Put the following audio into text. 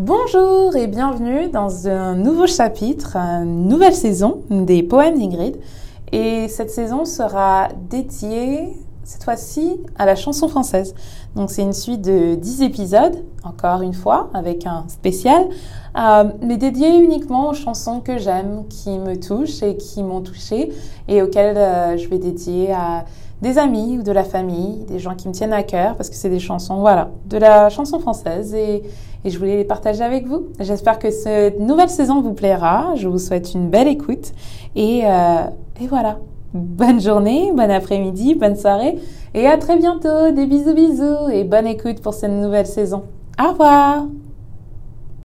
Bonjour et bienvenue dans un nouveau chapitre, une nouvelle saison des poèmes d'Ingrid. Et cette saison sera dédiée cette fois-ci à la chanson française. Donc c'est une suite de 10 épisodes, encore une fois, avec un spécial, euh, mais dédié uniquement aux chansons que j'aime, qui me touchent et qui m'ont touchée, et auxquelles euh, je vais dédier à des amis ou de la famille, des gens qui me tiennent à cœur, parce que c'est des chansons, voilà, de la chanson française, et, et je voulais les partager avec vous. J'espère que cette nouvelle saison vous plaira. Je vous souhaite une belle écoute, et, euh, et voilà. Bonne journée, bon après-midi, bonne soirée et à très bientôt. Des bisous bisous et bonne écoute pour cette nouvelle saison. Au revoir